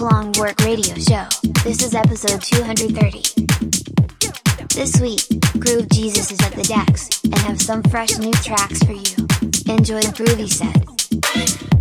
Welcome to Work Radio Show. This is episode 230. This week, Groove Jesus is at the decks and have some fresh new tracks for you. Enjoy the groovy set.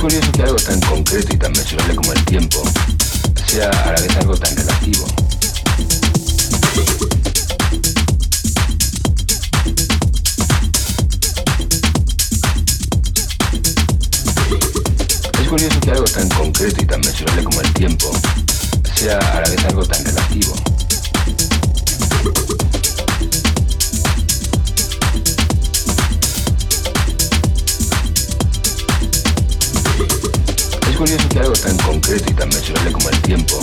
Curioso que algo tan concreto y tan mensurable como el tiempo sea a la vez algo tan relativo. Es curioso que algo tan concreto y tan mensurable como el tiempo sea a la vez algo tan relativo. Curioso que algo tan concreto y tan mensurable como el tiempo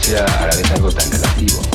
sea a la vez algo tan relativo.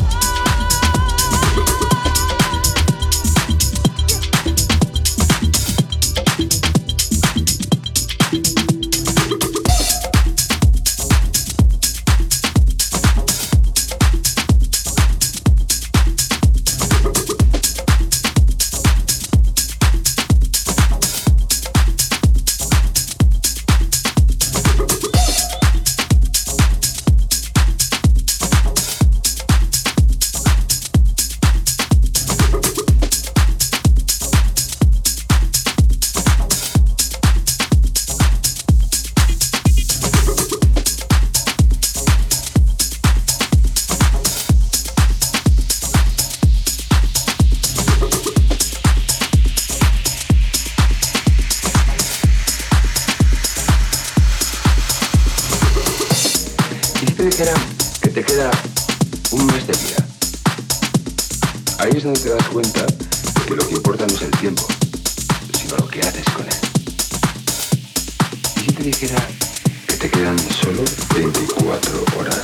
Quedan solo 24 horas?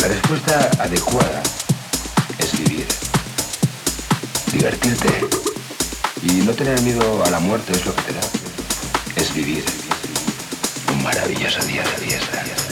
La respuesta adecuada es vivir, divertirte y no tener miedo a la muerte es lo que te da. Es vivir un maravilloso día de fiesta.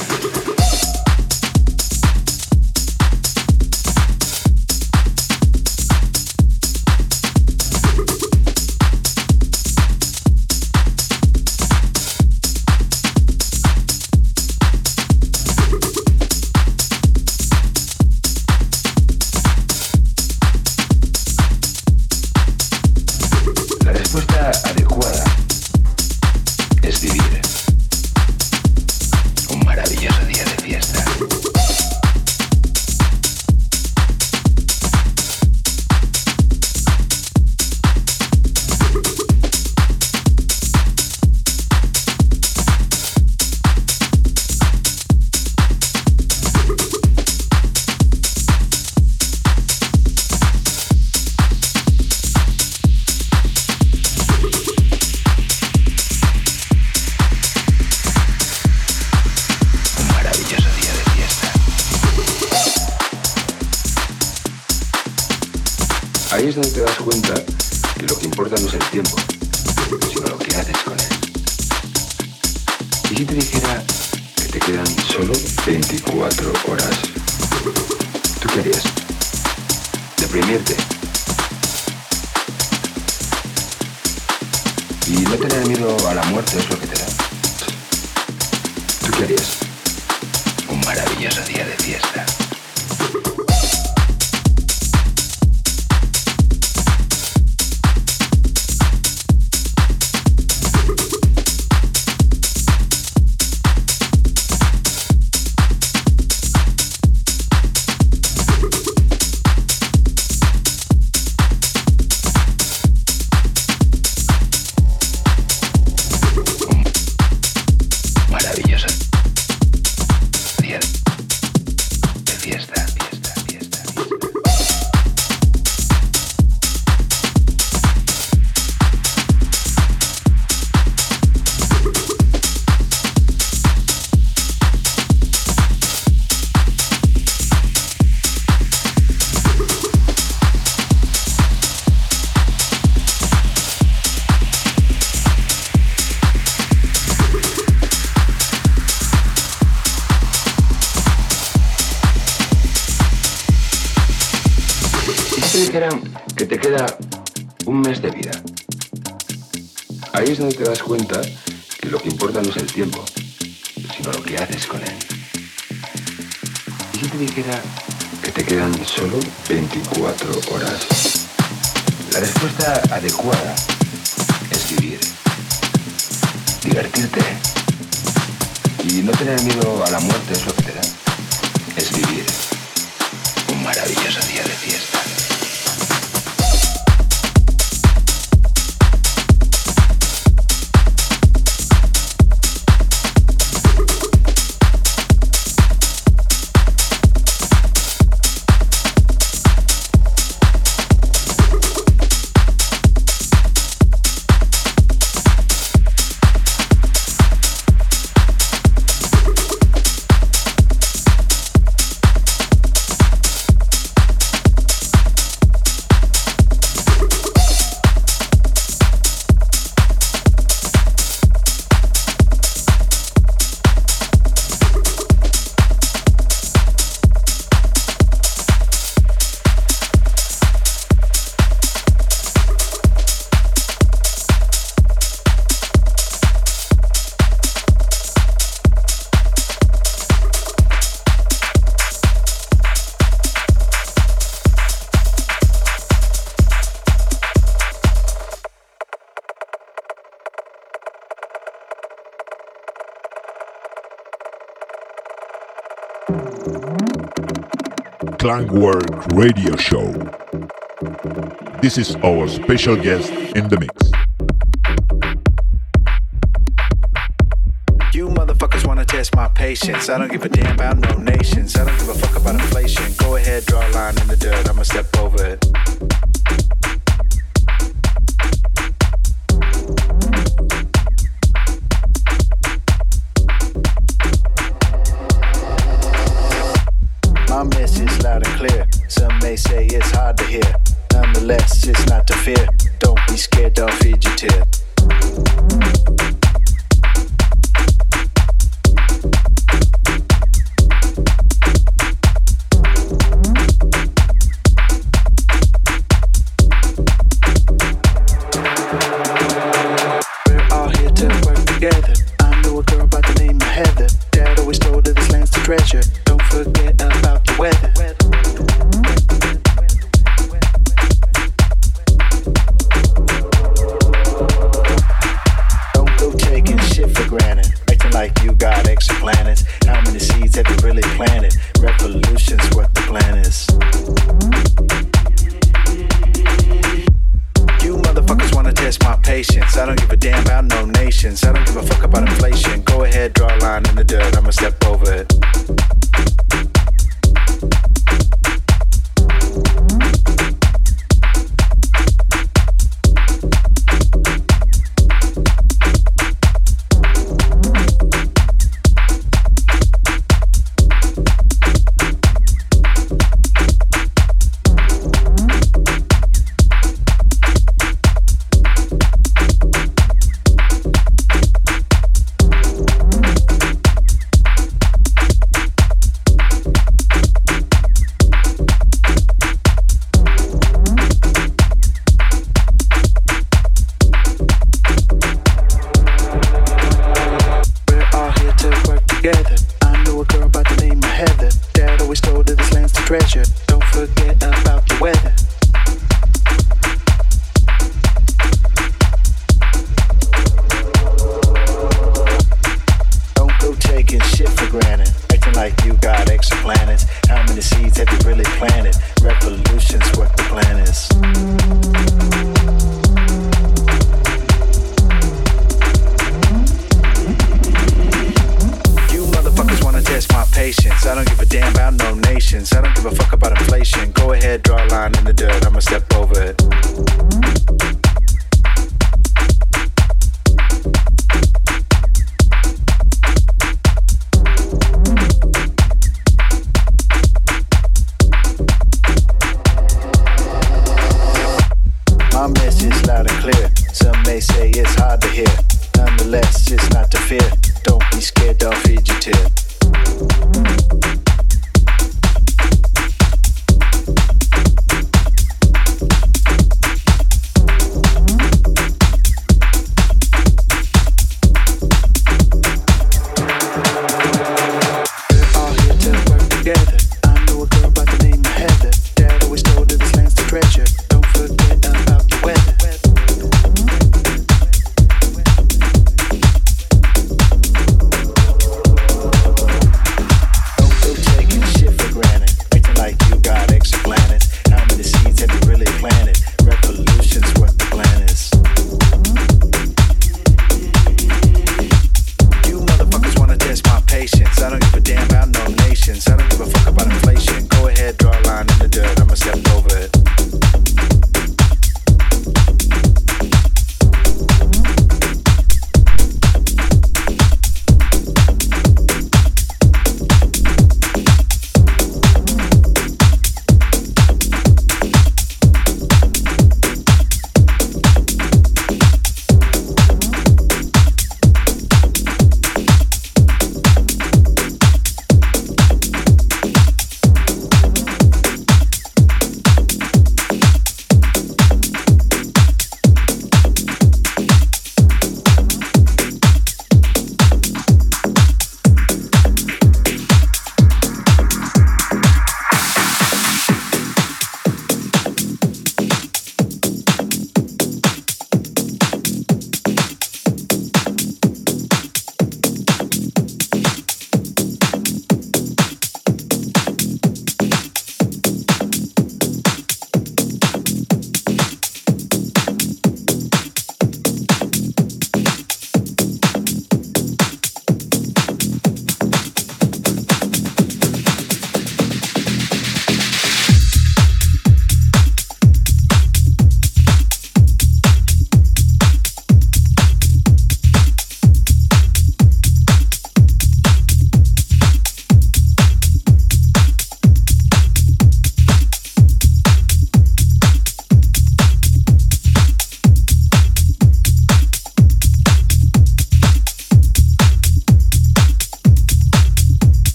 Clangwork Radio Show. This is our special guest in the mix. You motherfuckers wanna test my patience. I don't give a damn about no nations. I don't give a fuck about inflation. Go ahead, draw a line in the dirt. I'ma step over it. My message loud and clear. Some may say it's hard to hear. Nonetheless, it's not to fear. Don't be scared, don't feed your tear.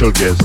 special guest.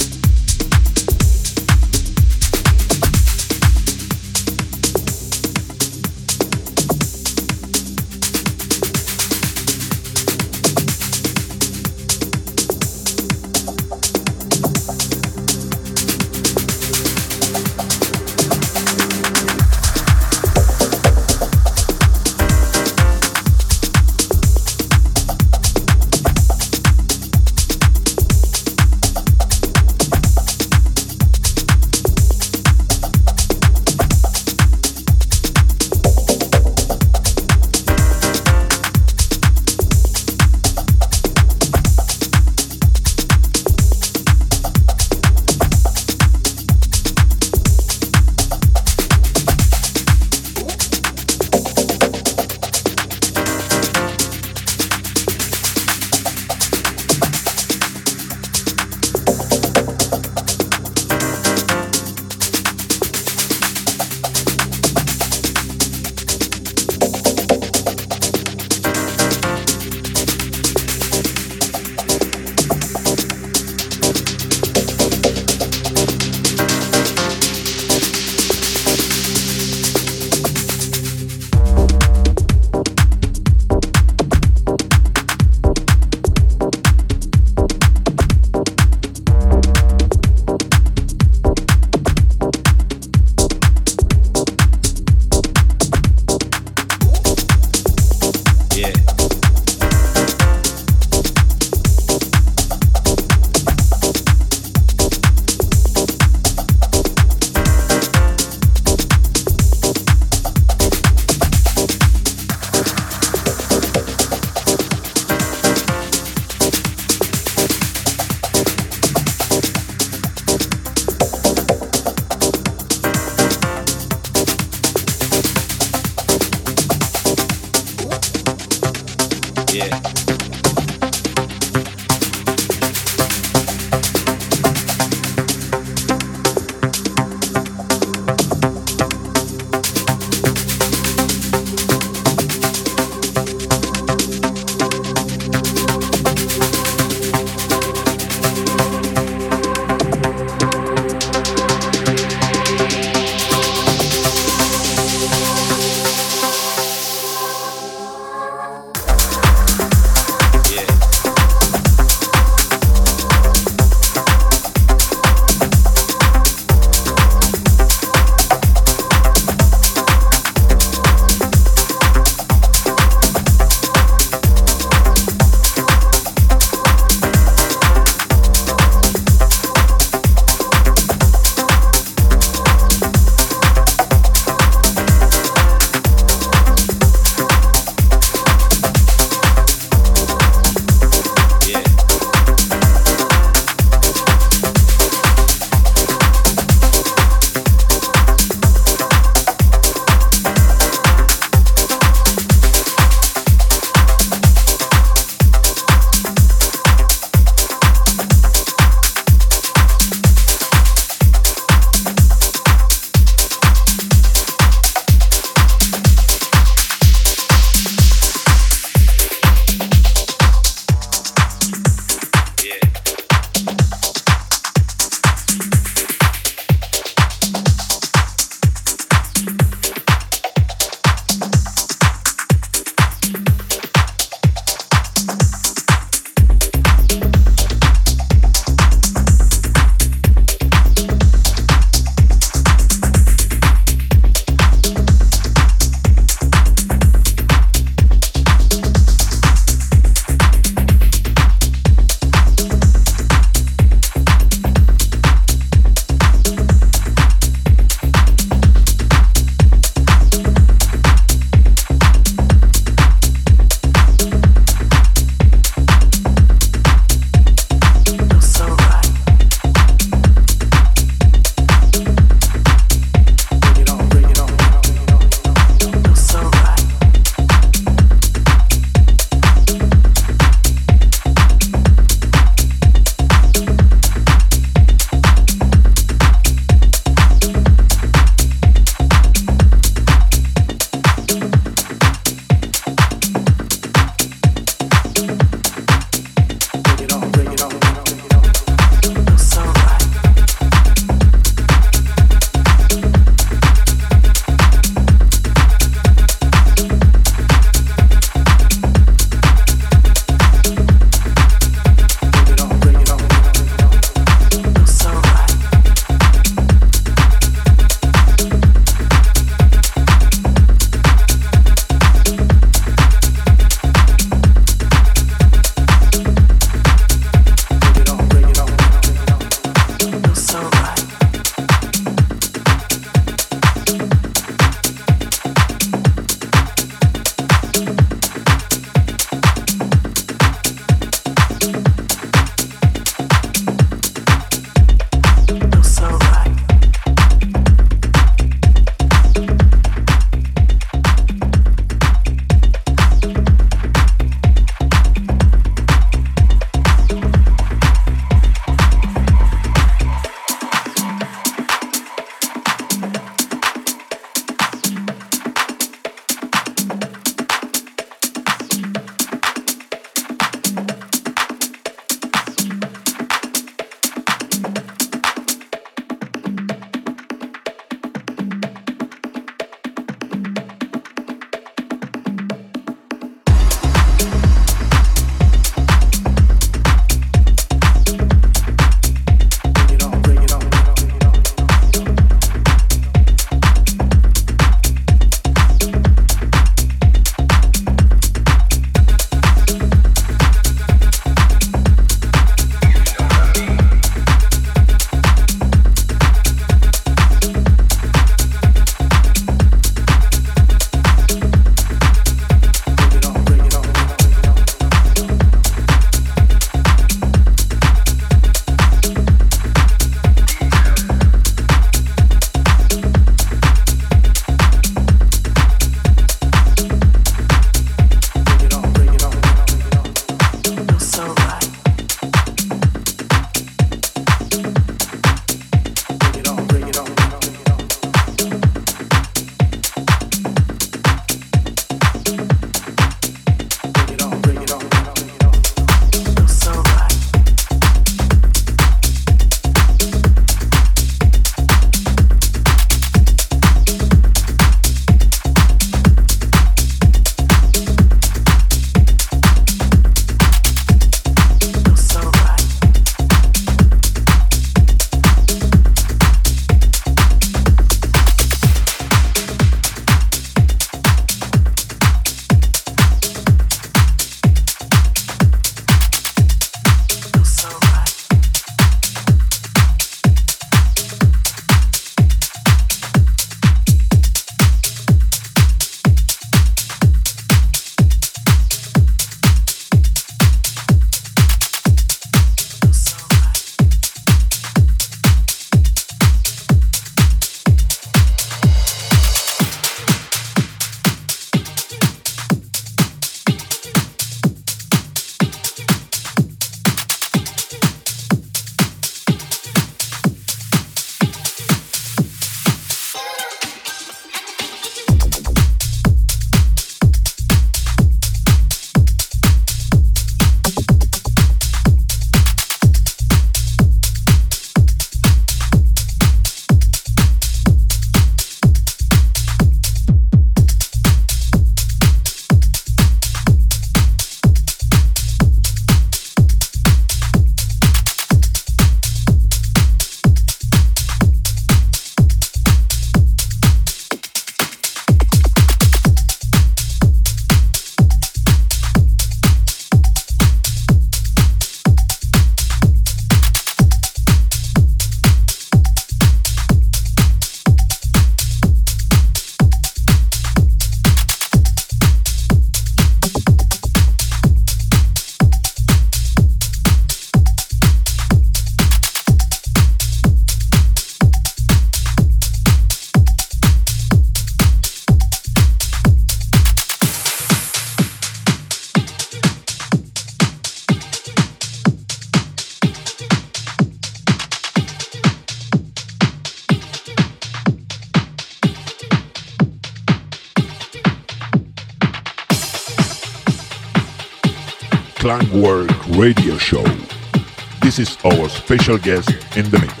Special guest in the mix.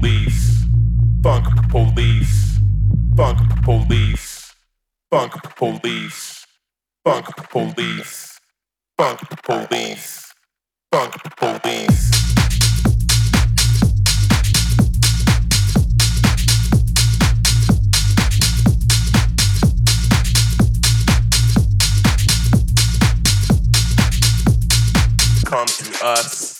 police, funk police, funk police, funk police, funk police, funk police, funk police. Come to us.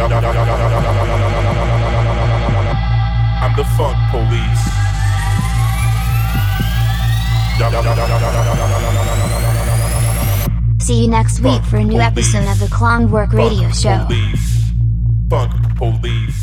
I'm the funk police. See you next week for a new episode of the Klongwork Radio Funk Show. Police. Funk police.